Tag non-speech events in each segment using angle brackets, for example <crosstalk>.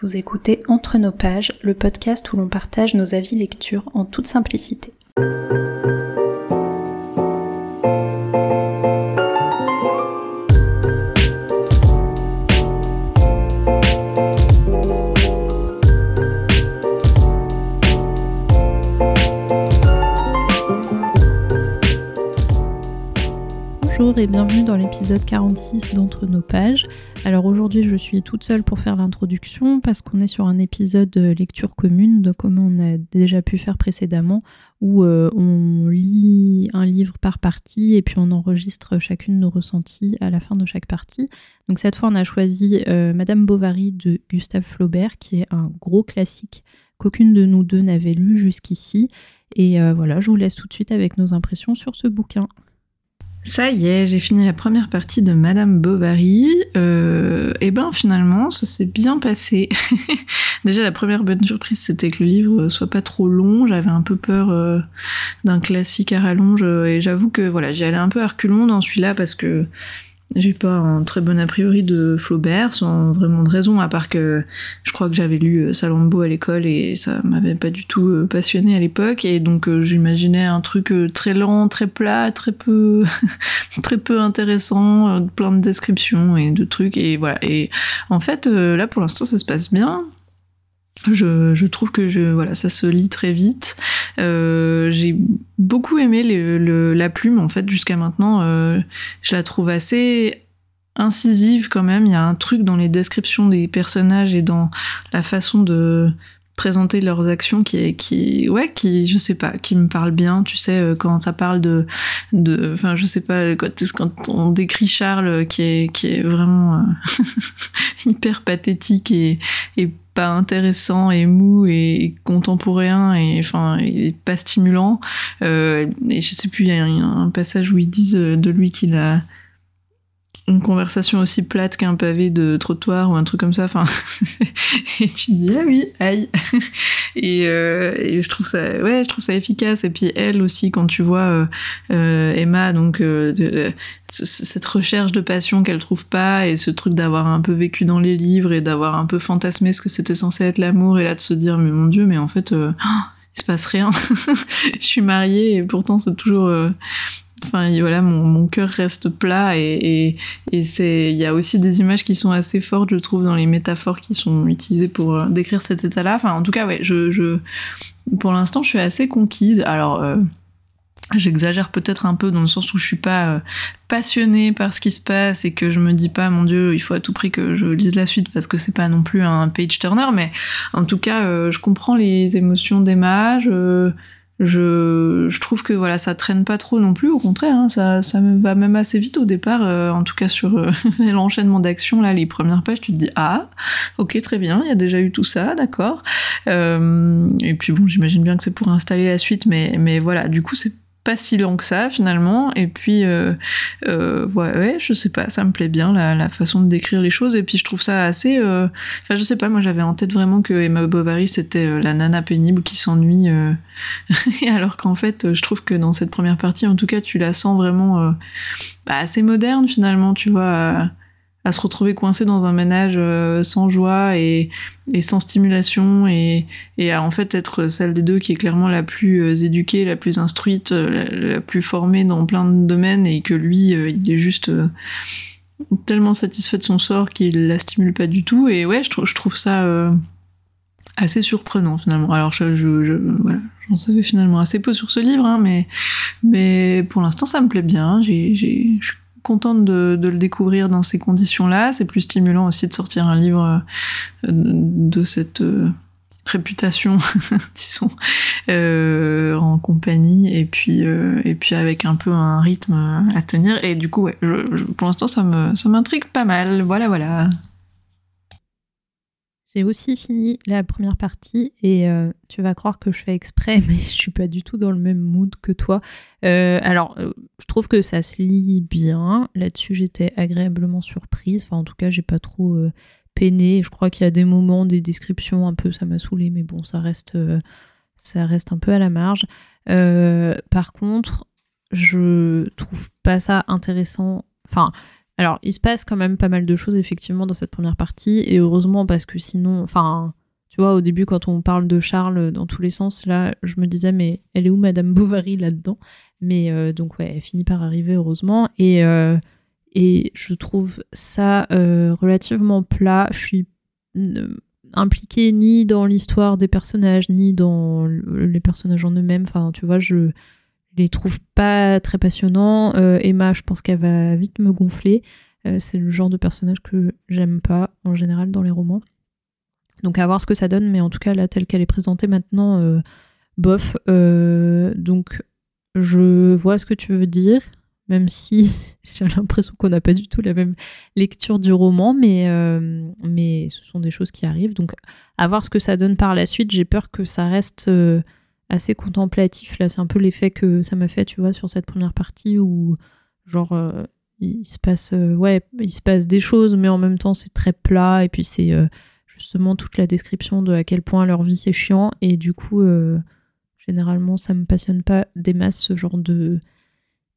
Vous écoutez Entre nos pages, le podcast où l'on partage nos avis lecture en toute simplicité. L'épisode 46 d'Entre nos pages. Alors aujourd'hui je suis toute seule pour faire l'introduction parce qu'on est sur un épisode de lecture commune, de comme on a déjà pu faire précédemment, où euh, on lit un livre par partie et puis on enregistre chacune nos ressentis à la fin de chaque partie. Donc cette fois on a choisi euh, Madame Bovary de Gustave Flaubert qui est un gros classique qu'aucune de nous deux n'avait lu jusqu'ici. Et euh, voilà, je vous laisse tout de suite avec nos impressions sur ce bouquin. Ça y est, j'ai fini la première partie de Madame Bovary. Euh, et ben finalement, ça s'est bien passé. <laughs> Déjà, la première bonne surprise, c'était que le livre soit pas trop long. J'avais un peu peur euh, d'un classique à rallonge. Et j'avoue que voilà, j'y allais un peu à reculons dans celui-là parce que j'ai pas un très bon a priori de Flaubert, sans vraiment de raison, à part que je crois que j'avais lu euh, Salammbô à l'école et ça m'avait pas du tout euh, passionné à l'époque, et donc euh, j'imaginais un truc très lent, très plat, très peu, <laughs> très peu intéressant, plein de descriptions et de trucs, et voilà. Et en fait, là pour l'instant ça se passe bien. Je, trouve que voilà, ça se lit très vite. Euh, j'ai beaucoup aimé la plume en fait jusqu'à maintenant. Euh, je la trouve assez incisive quand même. Il y a un truc dans les descriptions des personnages et dans la façon de présenter leurs actions qui est qui ouais qui je sais pas qui me parle bien tu sais euh, quand ça parle de de enfin je sais pas quand, quand on décrit Charles qui est qui est vraiment euh, <laughs> hyper pathétique et, et pas intéressant et mou et contemporain et enfin et pas stimulant euh, et je sais plus il y a un, passage où ils disent de lui qu'il a une conversation aussi plate qu'un pavé de trottoir ou un truc comme ça. Enfin, <laughs> et tu dis ah oui, aïe. <laughs> et, euh, et, je trouve ça, ouais, je trouve ça efficace. Et puis elle aussi, quand tu vois euh, euh Emma, donc euh, de, cette recherche de passion qu'elle trouve pas et ce truc d'avoir un peu vécu dans les livres et d'avoir un peu fantasmé ce que c'était censé être l'amour et là de se dire mais mon dieu, mais en fait. Oh, <gasps> il se passe rien. <laughs> je suis mariée et pourtant c'est toujours Enfin, voilà, mon, cœur reste plat et, c'est, il y a aussi des images qui sont assez fortes, je trouve, dans les métaphores qui sont utilisées pour euh, décrire cet état-là. Enfin, en tout cas, je pour l'instant, je suis assez conquise. Alors, euh, J'exagère peut-être un peu dans le sens où je suis pas euh, passionnée par ce qui se passe et que je me dis pas mon dieu il faut à tout prix que je lise la suite parce que c'est pas non plus un page turner mais en tout cas je comprends les émotions d'Emma je, je, je, trouve que voilà ça traîne pas trop non plus au contraire hein, ça, ça va même assez vite au départ euh, en tout cas sur euh, <laughs> l'enchaînement d'actions là les premières pages tu te dis ah ok très bien il y a déjà eu tout ça d'accord. Euh, et puis bon j'imagine bien que c'est pour installer la suite mais mais voilà du coup c'est pas si long que ça finalement. Et puis euh, euh, ouais, je sais pas ça me plaît bien la, la, façon de décrire les choses. Et puis je trouve ça assez euh, enfin je sais pas moi j'avais en tête vraiment que Emma Bovary c'était euh, la nana pénible qui s'ennuie euh, <laughs> alors qu'en fait je trouve que dans cette première partie en tout cas tu la sens vraiment bah, assez moderne finalement tu vois à se retrouver coincée dans un ménage euh, sans joie et, sans stimulation et, à en fait être celle des deux qui est clairement la plus euh, éduquée, la plus instruite, euh, la, plus formée dans plein de domaines et que lui, il est juste tellement satisfait de son sort qu'il la stimule pas du tout. Et ouais, je, trouve ça assez surprenant finalement. Alors je, voilà, j'en savais finalement assez peu sur ce livre, hein, mais mais pour l'instant ça me plaît bien. J'ai, je suis contente de, le découvrir dans ces conditions-là. C'est plus stimulant aussi de sortir un livre euh, de cette euh, réputation, <laughs> disons, euh, en compagnie et puis avec un peu un rythme à tenir. Et du coup, pour l'instant, ça m'intrigue pas mal. Voilà, voilà. J'ai aussi fini la première partie et euh, tu vas croire que je fais exprès, <laughs> mais je suis pas du tout dans le même mood que toi. Euh, alors, euh, je trouve que ça se lit bien. Là-dessus, j'étais agréablement surprise. Enfin, en tout cas, j'ai pas trop peiné. Je crois qu'il y a des moments, des descriptions un peu, ça m'a saoulé, mais bon, ça reste, ça reste un peu à la marge. par contre, je trouve pas ça intéressant. Enfin, Alors, il se passe quand même pas mal de choses effectivement dans cette première partie, et heureusement parce que sinon, enfin, tu vois, au début, quand on parle de Charles dans tous les sens, là, je me disais, mais elle est où Madame Bovary là-dedans? Mais euh, donc, ouais, elle finit par arriver, heureusement. Et, euh, et je trouve ça euh, relativement plat. Je suis impliquée ni dans l'histoire des personnages, ni dans les personnages en eux-mêmes. Enfin, tu vois, je les trouve pas très passionnants. Emma, je pense qu'elle va vite me gonfler. c'est le genre de personnage que j'aime pas en général dans les romans. Donc à voir ce que ça donne, mais en tout cas là telle qu'elle est présentée maintenant, euh, bof. Euh, donc je vois ce que tu veux dire, même si <laughs> j'ai l'impression qu'on n'a pas du tout la même lecture du roman, mais, euh, mais ce sont des choses qui arrivent. Donc à voir ce que ça donne par la suite, j'ai peur que ça reste assez contemplatif. Là. C'est un peu l'effet que ça m'a fait, tu vois, sur cette première partie où genre il se passe ouais il se passe des choses mais en même temps c'est très plat. Et puis c'est justement toute la description de à quel point leur vie c'est chiant. Et du coup euh, généralement ça me passionne pas des masses ce genre de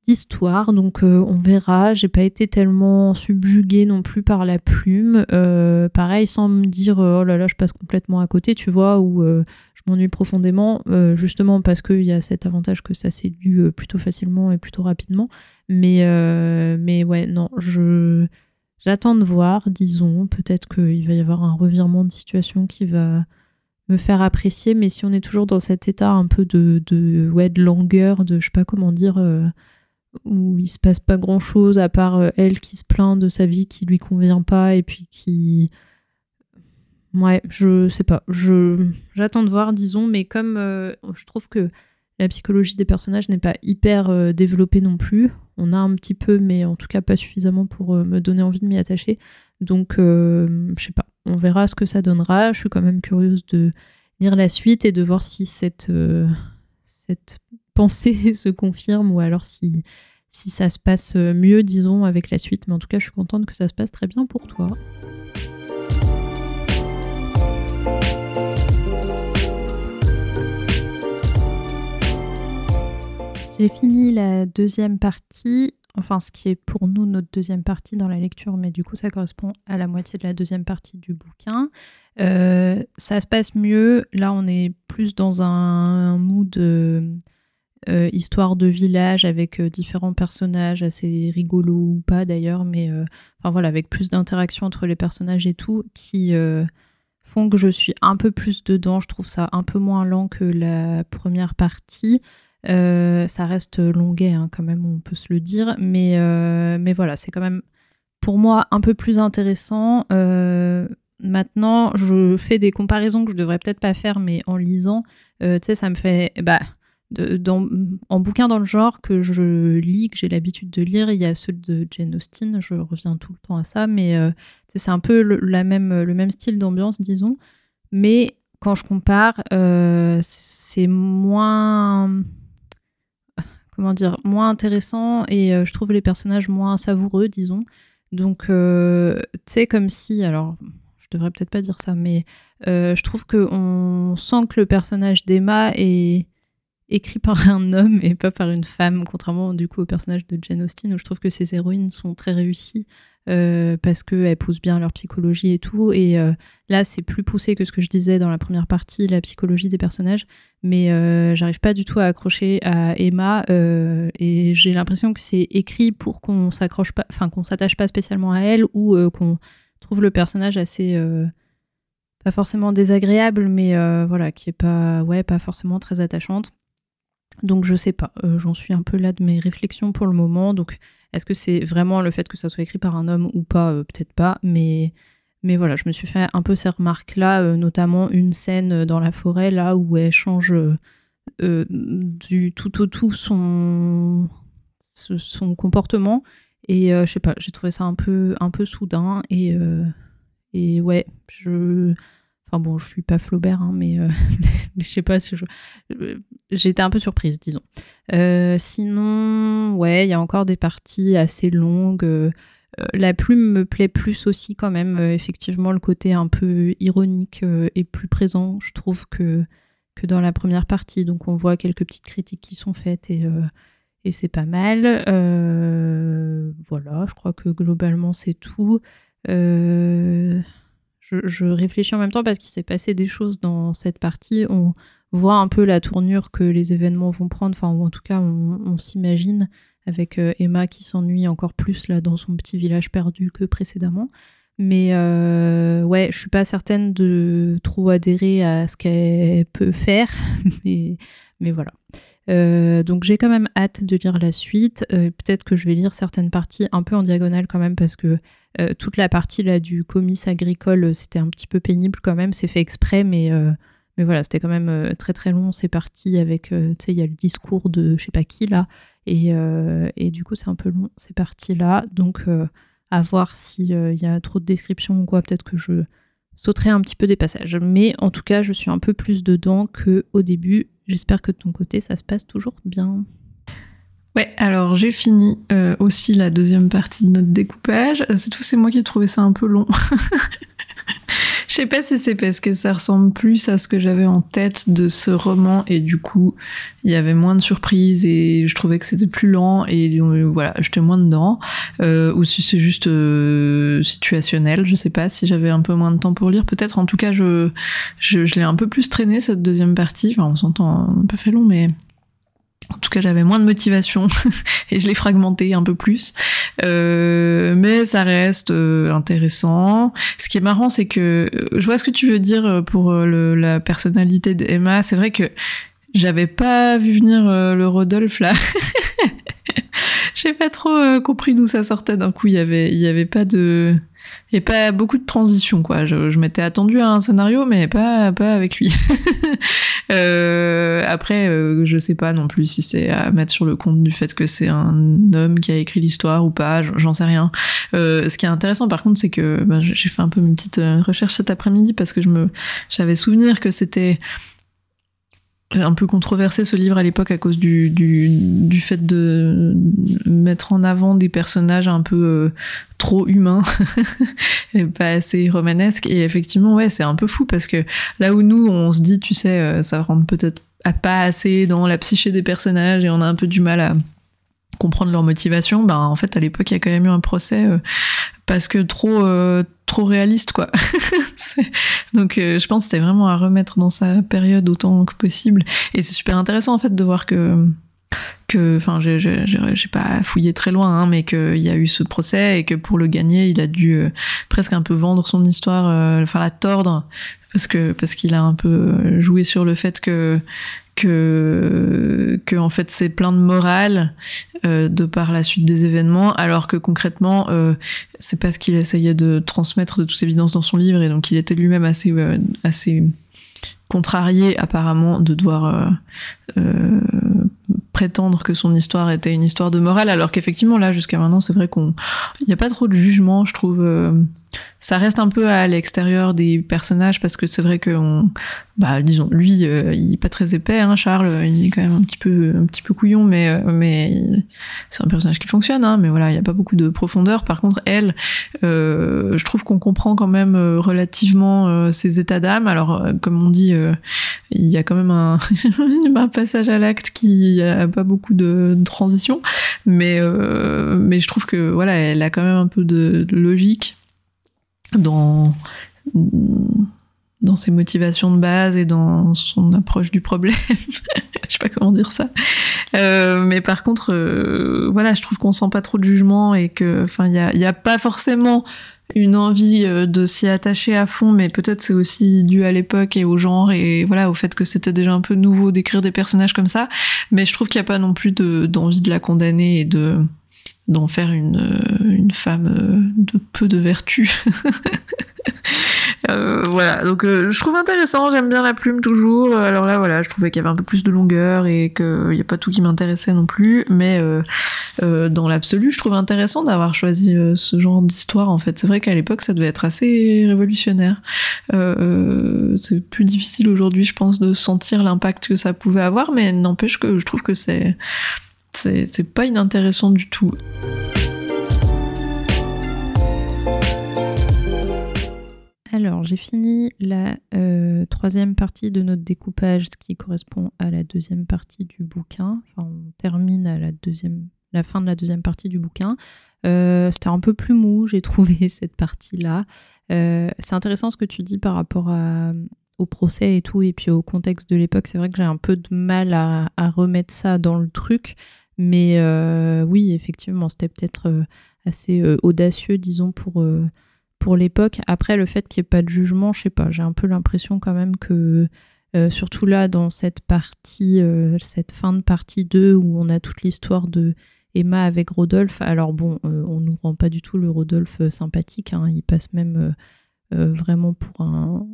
d'histoire. Donc euh, on verra. J'ai pas été tellement subjuguée non plus par la plume. Euh, pareil sans me dire oh là là je passe complètement à côté tu vois ou m'ennuie profondément justement parce qu'il y a cet avantage que ça s'est lu plutôt facilement et plutôt rapidement mais mais ouais non je J'attends de voir, disons. Peut-être qu'il va y avoir un revirement de situation qui va me faire apprécier, mais si on est toujours dans cet état un peu de, de, ouais, de langueur, de je sais pas comment dire, euh, où il se passe pas grand chose à part euh, elle qui se plaint de sa vie qui lui convient pas et puis qui. Ouais, je sais pas. Je, j'attends de voir, disons, mais comme euh, je trouve que la psychologie des personnages n'est pas hyper développée non plus, on a un petit peu, mais en tout cas pas suffisamment pour euh, me donner envie de m'y attacher. Donc, euh, je sais pas, on verra ce que ça donnera. Je suis quand même curieuse de lire la suite et de voir si cette, euh, cette pensée <laughs> se confirme ou alors si, si ça se passe mieux, disons, avec la suite. Mais en tout cas, je suis contente que ça se passe très bien pour toi. J'ai fini la deuxième partie, enfin ce qui est pour nous notre deuxième partie dans la lecture, mais du coup ça correspond à la moitié de la deuxième partie du bouquin. Euh, ça se passe mieux, là on est plus dans un, mood euh, histoire de village avec euh, différents personnages assez rigolos ou pas d'ailleurs, mais enfin voilà avec plus d'interaction entre les personnages et tout qui font que je suis un peu plus dedans. Je trouve ça un peu moins lent que la première partie. Euh, ça reste longuet hein, quand même, on peut se le dire, mais, euh, mais voilà, c'est quand même pour moi un peu plus intéressant. Euh, maintenant, je fais des comparaisons que je devrais peut-être pas faire, mais en lisant, tu sais, ça me fait. Bah, en bouquin dans le genre que je lis, que j'ai l'habitude de lire, il y a ceux de Jane Austen, je reviens tout le temps à ça, mais c'est un peu le, la même, le même style d'ambiance, disons. Mais quand je compare, c'est moins comment dire, moins intéressant et euh, je trouve les personnages moins savoureux, disons. Donc, euh, tu sais, comme si, alors, je devrais peut-être pas dire ça, mais euh, je trouve qu'on sent que le personnage d'Emma est écrit par un homme et pas par une femme, contrairement du coup au personnage de Jane Austen, où je trouve que ses héroïnes sont très réussies. Euh, parce qu'elles poussent bien leur psychologie et tout. Et euh, là, c'est plus poussé que ce que je disais dans la première partie, la psychologie des personnages. Mais euh, j'arrive pas du tout à accrocher à Emma. et j'ai l'impression que c'est écrit pour qu'on s'accroche pas, enfin qu'on s'attache pas spécialement à elle ou qu'on trouve le personnage assez pas forcément désagréable, mais voilà, qui est pas, pas forcément très attachante. Donc je sais pas, j'en suis un peu là de mes réflexions pour le moment. Donc est-ce que c'est vraiment le fait que ça soit écrit par un homme ou pas euh, Peut-être pas, mais, mais voilà, je me suis fait un peu ces remarques-là, euh, notamment une scène dans la forêt, là où elle change euh, du tout au tout son, son comportement. Et je sais pas, j'ai trouvé ça un peu, un peu soudain. Et, et ouais, je Enfin bon, je suis pas Flaubert, hein, mais, euh, <laughs> je sais pas si je... J'ai été un peu surprise, disons. Euh, sinon, ouais, il y a encore des parties assez longues. Euh, la plume me plaît plus aussi quand même. effectivement, le côté un peu ironique est plus présent, je trouve, que, que dans la première partie. Donc on voit quelques petites critiques qui sont faites et, et c'est pas mal. voilà, je crois que globalement c'est tout. Je, réfléchis en même temps parce qu'il s'est passé des choses dans cette partie. On voit un peu la tournure que les événements vont prendre, enfin, ou en tout cas, on, on s'imagine avec Emma qui s'ennuie encore plus là dans son petit village perdu que précédemment. Mais euh, ouais, je suis pas certaine de trop adhérer à ce qu'elle peut faire, <laughs> mais, mais voilà. Euh, donc j'ai quand même hâte de lire la suite. Euh, peut-être que je vais lire certaines parties un peu en diagonale quand même parce que euh, toute la partie là du comice agricole c'était un petit peu pénible quand même. C'est fait exprès, mais mais voilà, c'était quand même très très long. C'est parti avec, tu sais, il y a le discours de je sais pas qui là, et, et du coup c'est un peu long. C'est parti là, donc à voir s'il euh, y a trop de descriptions ou quoi, peut-être que je sauterai un petit peu des passages. Mais en tout cas, je suis un peu plus dedans qu'au début. J'espère que de ton côté, ça se passe toujours bien. Ouais, alors j'ai fini euh, aussi la deuxième partie de notre découpage. Euh, c'est tout, c'est moi qui ai trouvé ça un peu long. <laughs> Sais pas si c'est parce que ça ressemble plus à ce que j'avais en tête de ce roman et du coup il y avait moins de surprises et je trouvais que c'était plus lent et voilà j'étais moins dedans. Euh, ou si c'est juste euh, situationnel je sais pas si j'avais un peu moins de temps pour lire. Peut-être en tout cas je je, l'ai un peu plus traîné cette deuxième partie. Enfin on s'entend pas fait long mais en tout cas, j'avais moins de motivation <laughs> et je l'ai fragmenté un peu plus. Euh, mais ça reste euh, intéressant. Ce qui est marrant, c'est que euh, je vois ce que tu veux dire pour la personnalité d'Emma. C'est vrai que j'avais pas vu venir le Rodolphe là. <laughs> J'ai pas trop compris d'où ça sortait. D'un coup, il y avait, il y avait pas de et pas beaucoup de transition quoi. Je, m'étais attendu à un scénario, mais pas pas avec lui. <laughs> euh, après, euh, je sais pas non plus si c'est à mettre sur le compte du fait que c'est un homme qui a écrit l'histoire ou pas. J'en sais rien. Euh, ce qui est intéressant par contre, c'est que ben, j'ai fait un peu une petite euh, recherche cet après-midi parce que je me j'avais souvenir que c'était un peu controversé ce livre à l'époque à cause du, fait de mettre en avant des personnages un peu euh, trop humains <laughs> et pas assez romanesques. Et effectivement ouais c'est un peu fou parce que là où nous on se dit tu sais euh, ça rentre peut-être pas assez dans la psyché des personnages et on a un peu du mal à comprendre leur motivation, ben en fait à l'époque il y a quand même eu un procès euh, parce que trop trop réaliste quoi. <laughs> Donc euh, je pense que c'était vraiment à remettre dans sa période autant que possible et c'est super intéressant en fait de voir que que enfin j'ai pas fouillé très loin hein, mais qu'il y a eu ce procès et que pour le gagner il a dû presque un peu vendre son histoire enfin la tordre parce parce qu'il a un peu joué sur le fait que que, que en fait c'est plein de morale euh, de par la suite des événements, alors que concrètement euh, c'est pas ce qu'il essayait de transmettre de toute évidence dans son livre, et donc il était lui-même assez euh, assez contrarié apparemment de devoir euh, euh, prétendre que son histoire était une histoire de morale, alors qu'effectivement là jusqu'à maintenant c'est vrai qu'on il n'y a pas trop de jugement, je trouve. Ça reste un peu à l'extérieur des personnages parce que c'est vrai que on, bah disons lui euh, il est pas très épais hein, Charles il est quand même un petit peu un petit peu couillon mais euh, mais c'est un personnage qui fonctionne hein, mais voilà il y a pas beaucoup de profondeur. Par contre elle euh, je trouve qu'on comprend quand même relativement ses états d'âme. Alors comme on dit il y a quand même <laughs> un, passage à l'acte qui a pas beaucoup de, transition mais mais je trouve que voilà elle a quand même un peu de logique dans dans ses motivations de base et dans son approche du problème. <laughs> je sais pas comment dire ça. Euh, mais par contre, euh, voilà, je trouve qu'on sent pas trop de jugement et que, enfin, il y a, a, pas forcément une envie euh, de s'y attacher à fond, mais peut-être c'est aussi dû à l'époque et au genre et voilà au fait que c'était déjà un peu nouveau d'écrire des personnages comme ça. Mais je trouve qu'il n'y a pas non plus d'envie de la condamner et de d'en faire une, euh, femme euh, de peu de vertu. <laughs> euh, voilà, donc je trouve intéressant, j'aime bien la plume toujours. Alors là, voilà, je trouvais qu'il y avait un peu plus de longueur et qu'il n'y a pas tout qui m'intéressait non plus, mais dans l'absolu, je trouve intéressant d'avoir choisi ce genre d'histoire. En fait, c'est vrai qu'à l'époque, ça devait être assez révolutionnaire. c'est plus difficile aujourd'hui, je pense, de sentir l'impact que ça pouvait avoir, mais n'empêche que je trouve que c'est c'est pas inintéressant du tout. Alors, j'ai fini la euh, troisième partie de notre découpage, ce qui correspond à la deuxième partie du bouquin. Enfin, on termine à la deuxième, la fin de la deuxième partie du bouquin. Euh, c'était un peu plus mou, j'ai <laughs> trouvé cette partie-là. Euh, c'est intéressant ce que tu dis par rapport au procès et tout, et puis au contexte de l'époque. C'est vrai que j'ai un peu de mal à, remettre ça dans le truc, mais euh, oui, effectivement, c'était peut-être assez audacieux, disons, pour, pour l'époque. Après, le fait qu'il n'y ait pas de jugement, je sais pas, j'ai un peu l'impression quand même que. surtout là, dans cette partie, cette fin de partie 2 où on a toute l'histoire de Emma avec Rodolphe. Alors bon, euh, on nous rend pas du tout le Rodolphe euh, sympathique. Hein. Il passe même euh, vraiment pour un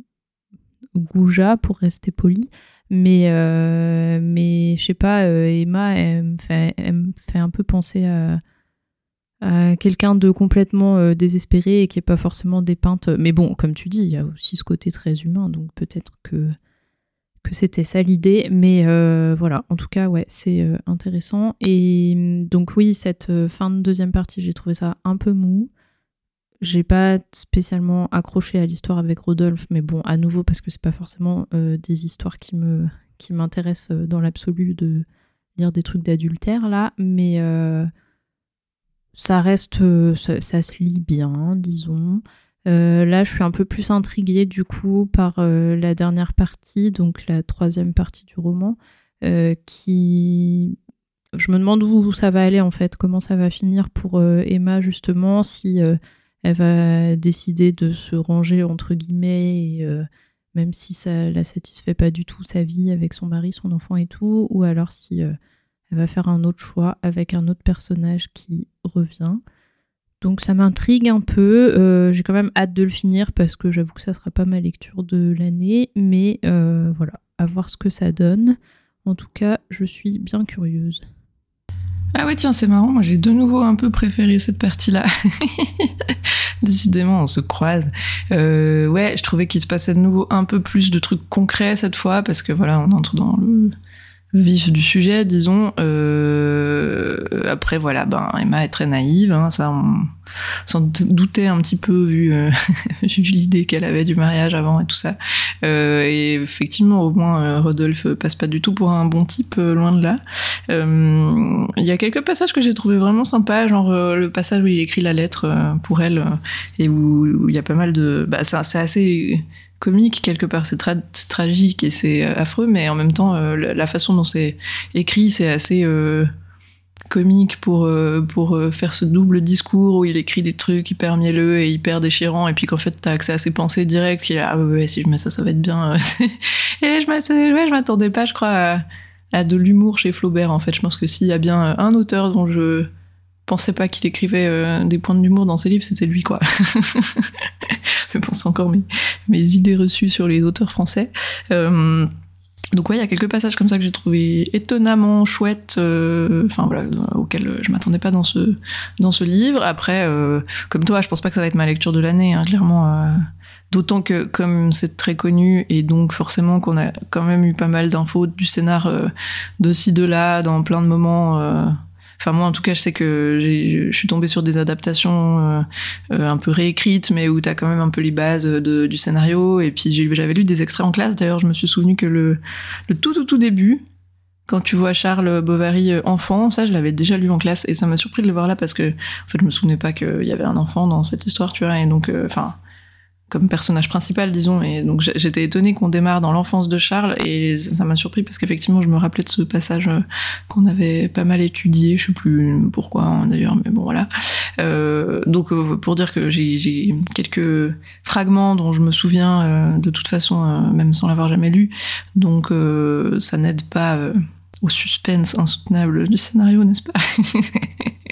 goujat, pour rester poli. Mais, mais je sais pas, Emma, elle me, fait, un peu penser à, quelqu'un de complètement désespéré et qui est pas forcément dépeinte. Mais bon, comme tu dis, il y a aussi ce côté très humain, donc peut-être que que c'était ça l'idée, mais euh, voilà, en tout cas, ouais, c'est euh, intéressant. Et mm, donc oui, cette euh, fin de deuxième partie, j'ai trouvé ça un peu mou. J'ai pas spécialement accroché à l'histoire avec Rodolphe, mais bon, à nouveau, parce que c'est pas forcément des histoires qui me qui m'intéressent dans l'absolu de lire des trucs d'adultère là, mais ça reste, ça, se lit bien, disons. Euh, là, je suis un peu plus intriguée du coup par euh, la dernière partie, donc la troisième partie du roman, euh, qui... Je me demande où ça va aller en fait, comment ça va finir pour Emma justement, si elle va décider de se ranger entre guillemets, et, même si ça la satisfait pas du tout sa vie avec son mari, son enfant et tout, ou alors si elle va faire un autre choix avec un autre personnage qui revient. Donc ça m'intrigue un peu. Euh, j'ai quand même hâte de le finir parce que j'avoue que ça sera pas ma lecture de l'année. Mais euh, voilà, à voir ce que ça donne. En tout cas, je suis bien curieuse. Ah ouais, tiens, c'est marrant. Moi, j'ai de nouveau un peu préféré cette partie-là. <laughs> <laughs> Décidément, on se croise. Euh, ouais, je trouvais qu'il se passait de nouveau un peu plus de trucs concrets cette fois parce que voilà, on entre dans le vif du sujet, disons. Euh, après, voilà, ben Emma est très naïve, hein, ça on s'en doutait un petit peu vu, euh, <laughs> l'idée qu'elle avait du mariage avant et tout ça. Euh, et effectivement, au moins, Rodolphe passe pas du tout pour un bon type, loin de là. Il y a quelques passages que j'ai trouvé vraiment sympas, genre le passage où il écrit la lettre pour elle et où il y a pas mal de... Bah, c'est assez comique quelque part, c'est tragique et c'est euh, affreux, mais en même temps, euh, la façon dont c'est écrit, c'est assez euh, comique pour pour faire ce double discours où il écrit des trucs hyper mielleux et hyper déchirants, et puis qu'en fait t'as accès à ses pensées directes, qui est ah ouais, si je mets ça, ça va être bien. <laughs> et je m'attendais pas, je crois, à, de l'humour chez Flaubert. En fait, je pense que s'il y a bien un auteur dont je pensais pas qu'il écrivait des points d'humour dans ses livres, c'était lui, quoi. <laughs> je pense encore mes, mes idées reçues sur les auteurs français. Euh, donc ouais, il y a quelques passages comme ça que j'ai trouvé étonnamment chouettes, euh, enfin voilà, auxquels je m'attendais pas dans ce dans ce livre. Après, euh, comme toi, je pense pas que ça va être ma lecture de l'année, hein, clairement. D'autant que comme c'est très connu et donc forcément qu'on a quand même eu pas mal d'infos du scénar de ci de là dans plein de moments Enfin moi en tout cas je sais que je suis tombée sur des adaptations euh, euh, un peu réécrites mais où t'as quand même un peu les bases du scénario. Et puis j'avais lu des extraits en classe. D'ailleurs je me suis souvenu que le, le tout tout tout début quand tu vois Charles Bovary euh, enfant, ça je l'avais déjà lu en classe. Et ça m'a surpris de le voir là parce que en fait je me souvenais pas qu'il y avait un enfant dans cette histoire, tu vois, et donc enfin comme personnage principal, disons. Et donc j'étais étonnée qu'on démarre dans l'enfance de Charles et ça m'a surpris parce qu'effectivement je me rappelais de ce passage euh, qu'on avait pas mal étudié, je sais plus pourquoi hein, d'ailleurs, mais bon voilà. Euh, donc euh, pour dire que j'ai quelques fragments dont je me souviens de toute façon, même sans l'avoir jamais lu, donc ça n'aide pas au suspense insoutenable du scénario, n'est-ce pas? <laughs>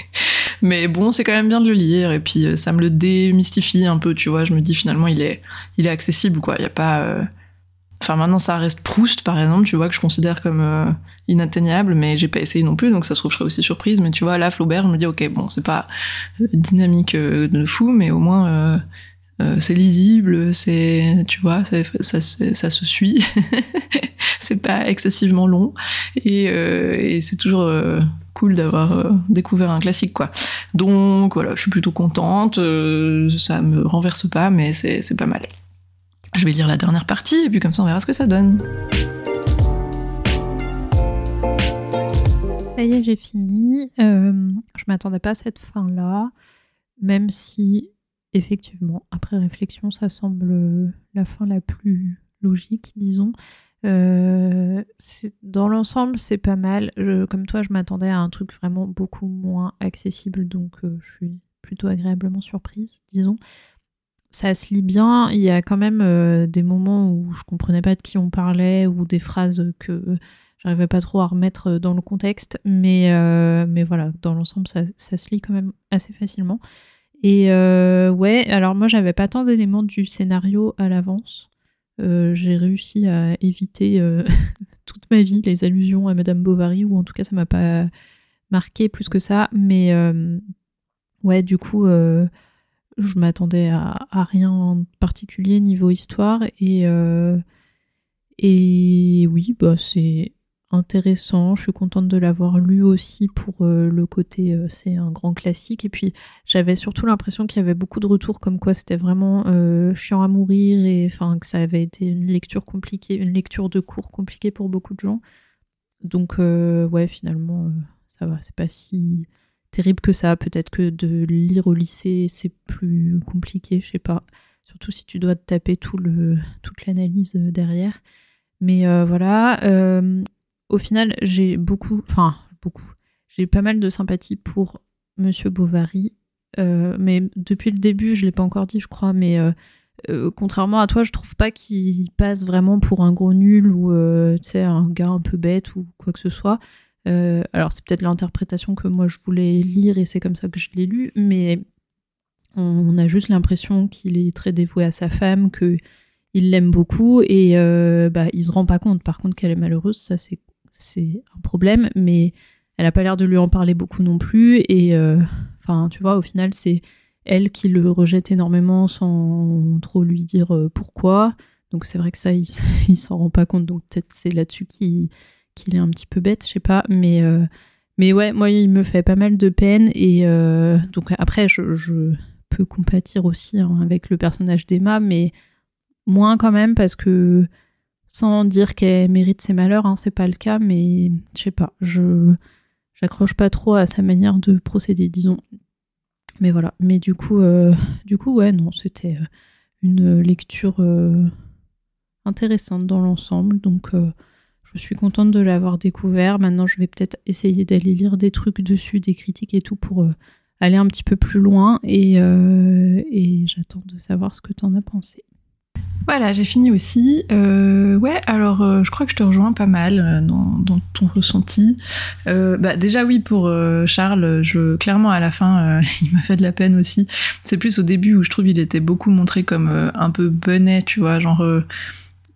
Mais bon, c'est quand même bien de le lire et puis euh, ça me le démystifie un peu, tu vois. Je me dis finalement, il est, il est accessible, quoi. Il y a pas. Euh, enfin, maintenant, ça reste Proust, par exemple, tu vois, que je considère comme euh, inatteignable, mais j'ai pas essayé non plus, donc ça se trouve, je serais aussi surprise. Mais tu vois, là, Flaubert, je me dis, ok, bon, c'est pas dynamique de fou, mais au moins, c'est lisible, c'est, tu vois, ça, ça, se suit. <laughs> c'est pas excessivement long et c'est toujours cool d'avoir euh, découvert un classique quoi. Donc voilà, je suis plutôt contente, euh, ça me renverse pas mais c'est pas mal. Je vais lire la dernière partie et puis comme ça on verra ce que ça donne. Ça y est, j'ai fini. Euh, je m'attendais pas à cette fin-là, même si effectivement, après réflexion, ça semble la fin la plus logique, disons. Euh, dans l'ensemble, c'est pas mal. comme toi, je m'attendais à un truc vraiment beaucoup moins accessible, donc euh, je suis plutôt agréablement surprise, disons. Ça se lit bien. Il y a quand même euh, des moments où je comprenais pas de qui on parlait ou des phrases que j'arrivais pas trop à remettre dans le contexte, mais, voilà, dans l'ensemble, ça, ça, se lit quand même assez facilement. Et ouais, alors moi, j'avais pas tant d'éléments du scénario à l'avance. Euh, j'ai réussi à éviter euh, <laughs> toute ma vie les allusions à Madame Bovary, ou en tout cas ça m'a pas marqué plus que ça. Mais euh, ouais, du coup, je m'attendais à, rien en particulier niveau histoire. Et, et oui, bah, c'est intéressant. Je suis contente de l'avoir lu aussi pour euh, le côté euh, c'est un grand classique. Et puis j'avais surtout l'impression qu'il y avait beaucoup de retours comme quoi c'était vraiment euh, chiant à mourir et enfin que ça avait été une lecture compliquée, une lecture de cours compliquée pour beaucoup de gens. Donc ouais, finalement ça va, c'est pas si terrible que ça. Peut-être que de lire au lycée c'est plus compliqué, je sais pas. Surtout si tu dois te taper tout le, toute l'analyse derrière. Mais voilà, au final, j'ai beaucoup, enfin beaucoup, j'ai pas mal de sympathie pour Monsieur Bovary, euh, mais depuis le début, je l'ai pas encore dit, je crois, mais euh, euh, contrairement à toi, je trouve pas qu'il passe vraiment pour un gros nul ou un gars un peu bête ou quoi que ce soit. alors c'est peut-être l'interprétation que moi je voulais lire et c'est comme ça que je l'ai lu, mais on, a juste l'impression qu'il est très dévoué à sa femme, que il l'aime beaucoup et bah, il se rend pas compte par contre qu'elle est malheureuse, ça c'est c'est un problème, mais elle a pas l'air de lui en parler beaucoup non plus. Et euh, enfin, tu vois, au final, c'est elle qui le rejette énormément sans trop lui dire euh, pourquoi. Donc c'est vrai que ça, il, <laughs> s'en rend pas compte. Donc peut-être c'est là-dessus qu'il est un petit peu bête, je sais pas. Mais, euh, mais ouais, moi, il me fait pas mal de peine. Et donc après, je, peux compatir aussi hein, avec le personnage d'Emma, mais moins quand même parce que sans dire qu'elle mérite ses malheurs, hein, c'est pas le cas, mais je sais pas, je j'accroche pas trop à sa manière de procéder, disons. Mais voilà, mais du coup, euh, du coup, ouais, non, c'était euh, une lecture euh, intéressante dans l'ensemble, donc je suis contente de l'avoir découvert. Maintenant, je vais peut-être essayer d'aller lire des trucs dessus, des critiques et tout pour aller un petit peu plus loin, et, et j'attends de savoir ce que tu en as pensé. Voilà, j'ai fini aussi. Euh, ouais, alors euh, je crois que je te rejoins pas mal euh, dans, ton ressenti. bah, déjà oui, pour Charles, je, clairement à la fin, <laughs> il m'a fait de la peine aussi. C'est plus au début où je trouve il était beaucoup montré comme un peu bonnet, tu vois, genre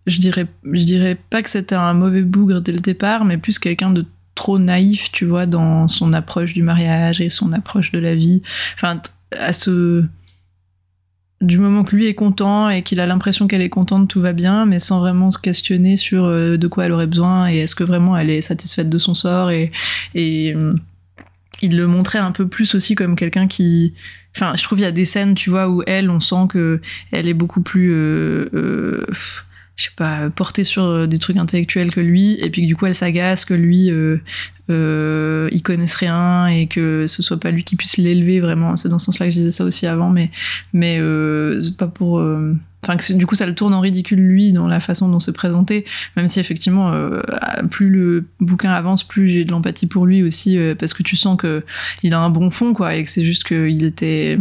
je dirais, je dirais pas que c'était un mauvais bougre dès le départ, mais plus quelqu'un de trop naïf, tu vois, dans son approche du mariage et son approche de la vie. Enfin, à ce du moment que lui est content et qu'il a l'impression qu'elle est contente, tout va bien, mais sans vraiment se questionner sur euh, de quoi elle aurait besoin et est-ce que vraiment elle est satisfaite de son sort et, et euh, il le montrait un peu plus aussi comme quelqu'un qui enfin je trouve il y a des scènes tu vois où elle on sent que elle est beaucoup plus euh, je sais pas, portée sur euh, des trucs intellectuels que lui, et puis que du coup elle s'agace que lui, euh, euh, il connaisse rien et que ce soit pas lui qui puisse l'élever vraiment. C'est dans ce sens-là que je disais ça aussi avant, mais mais euh, pas pour. Euh, enfin, du coup, ça le tourne en ridicule lui dans la façon dont c'est présenté, même si effectivement, plus le bouquin avance, plus j'ai de l'empathie pour lui aussi, parce que tu sens que il a un bon fond, quoi, et que c'est juste qu'il était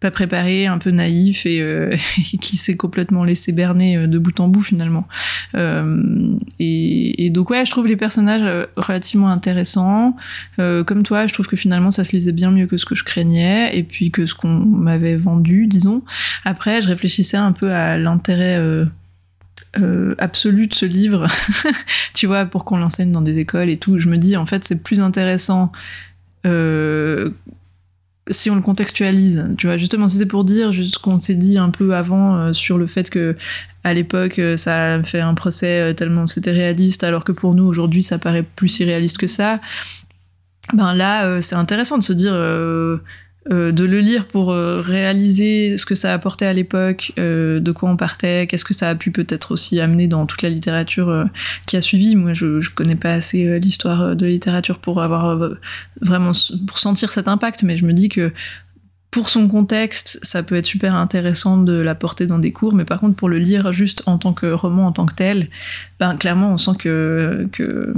pas préparé, un peu naïf et, euh, <laughs> qui s'est complètement laissé berner euh, de bout en bout finalement. Euh, et, donc ouais, je trouve les personnages relativement intéressants. Comme toi, je trouve que finalement ça se lisait bien mieux que ce que je craignais et puis que ce qu'on m'avait vendu, disons. Après, je réfléchissais un peu à l'intérêt absolu de ce livre, <laughs> tu vois, pour qu'on l'enseigne dans des écoles et tout. Je me dis, en fait, c'est plus intéressant si on le contextualise, tu vois, justement, si c'est pour dire ce qu'on s'est dit un peu avant euh, sur le fait que à l'époque euh, ça fait un procès euh, tellement c'était réaliste, alors que pour nous aujourd'hui ça paraît plus irréaliste que ça. Ben là, c'est intéressant de se dire euh, de le lire pour euh, réaliser ce que ça apportait à l'époque, euh, de quoi on partait, qu'est-ce que ça a pu peut-être aussi amener dans toute la littérature qui a suivi. Moi, je, je connais pas assez l'histoire de la littérature pour avoir vraiment pour sentir cet impact, mais je me dis que pour son contexte, ça peut être super intéressant de l'apporter dans des cours, mais par contre pour le lire juste en tant que roman, en tant que tel, ben clairement on sent que, que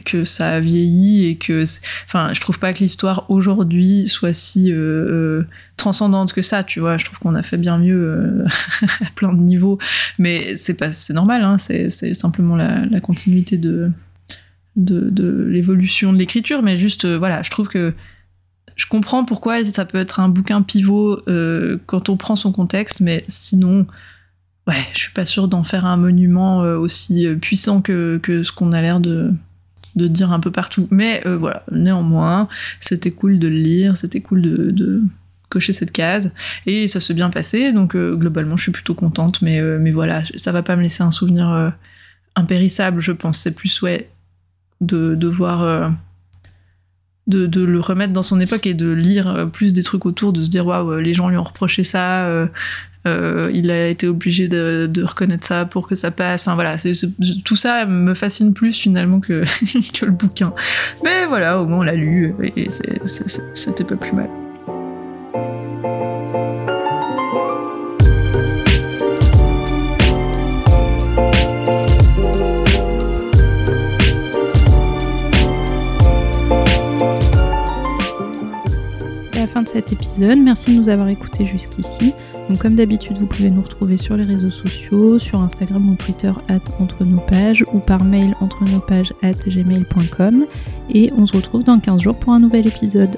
que ça a vieilli et que enfin je trouve pas que l'histoire aujourd'hui soit si euh, euh, transcendante que ça tu vois. Je trouve qu'on a fait bien mieux euh, <laughs> à plein de niveaux. Mais c'est pas c'est normal hein, c'est simplement la, continuité de de, de l'évolution de l'écriture. Mais juste voilà je trouve que je comprends pourquoi ça peut être un bouquin pivot quand on prend son contexte. Mais sinon ouais je suis pas sûre d'en faire un monument aussi puissant que, que ce qu'on a l'air de de dire un peu partout. Mais euh, voilà, néanmoins, c'était cool de le lire, c'était cool de, cocher cette case, et ça s'est bien passé, donc euh, globalement, je suis plutôt contente, mais, euh, mais voilà, ça va pas me laisser un souvenir impérissable, je pense. C'est plus, ouais, de, de voir. De, le remettre dans son époque et de lire plus des trucs autour, de se dire waouh, les gens lui ont reproché ça, euh, il a été obligé de, reconnaître ça pour que ça passe. Enfin voilà, tout ça me fascine plus finalement que, <laughs> que le bouquin. Mais voilà, au moins on l'a lu et c'était pas plus mal. Épisode. Merci de nous avoir écoutés jusqu'ici. Donc comme d'habitude, vous pouvez nous retrouver sur les réseaux sociaux, sur Instagram ou Twitter entre nos pages ou par mail entre nos pages at gmail.com et on se retrouve dans 15 jours pour un nouvel épisode.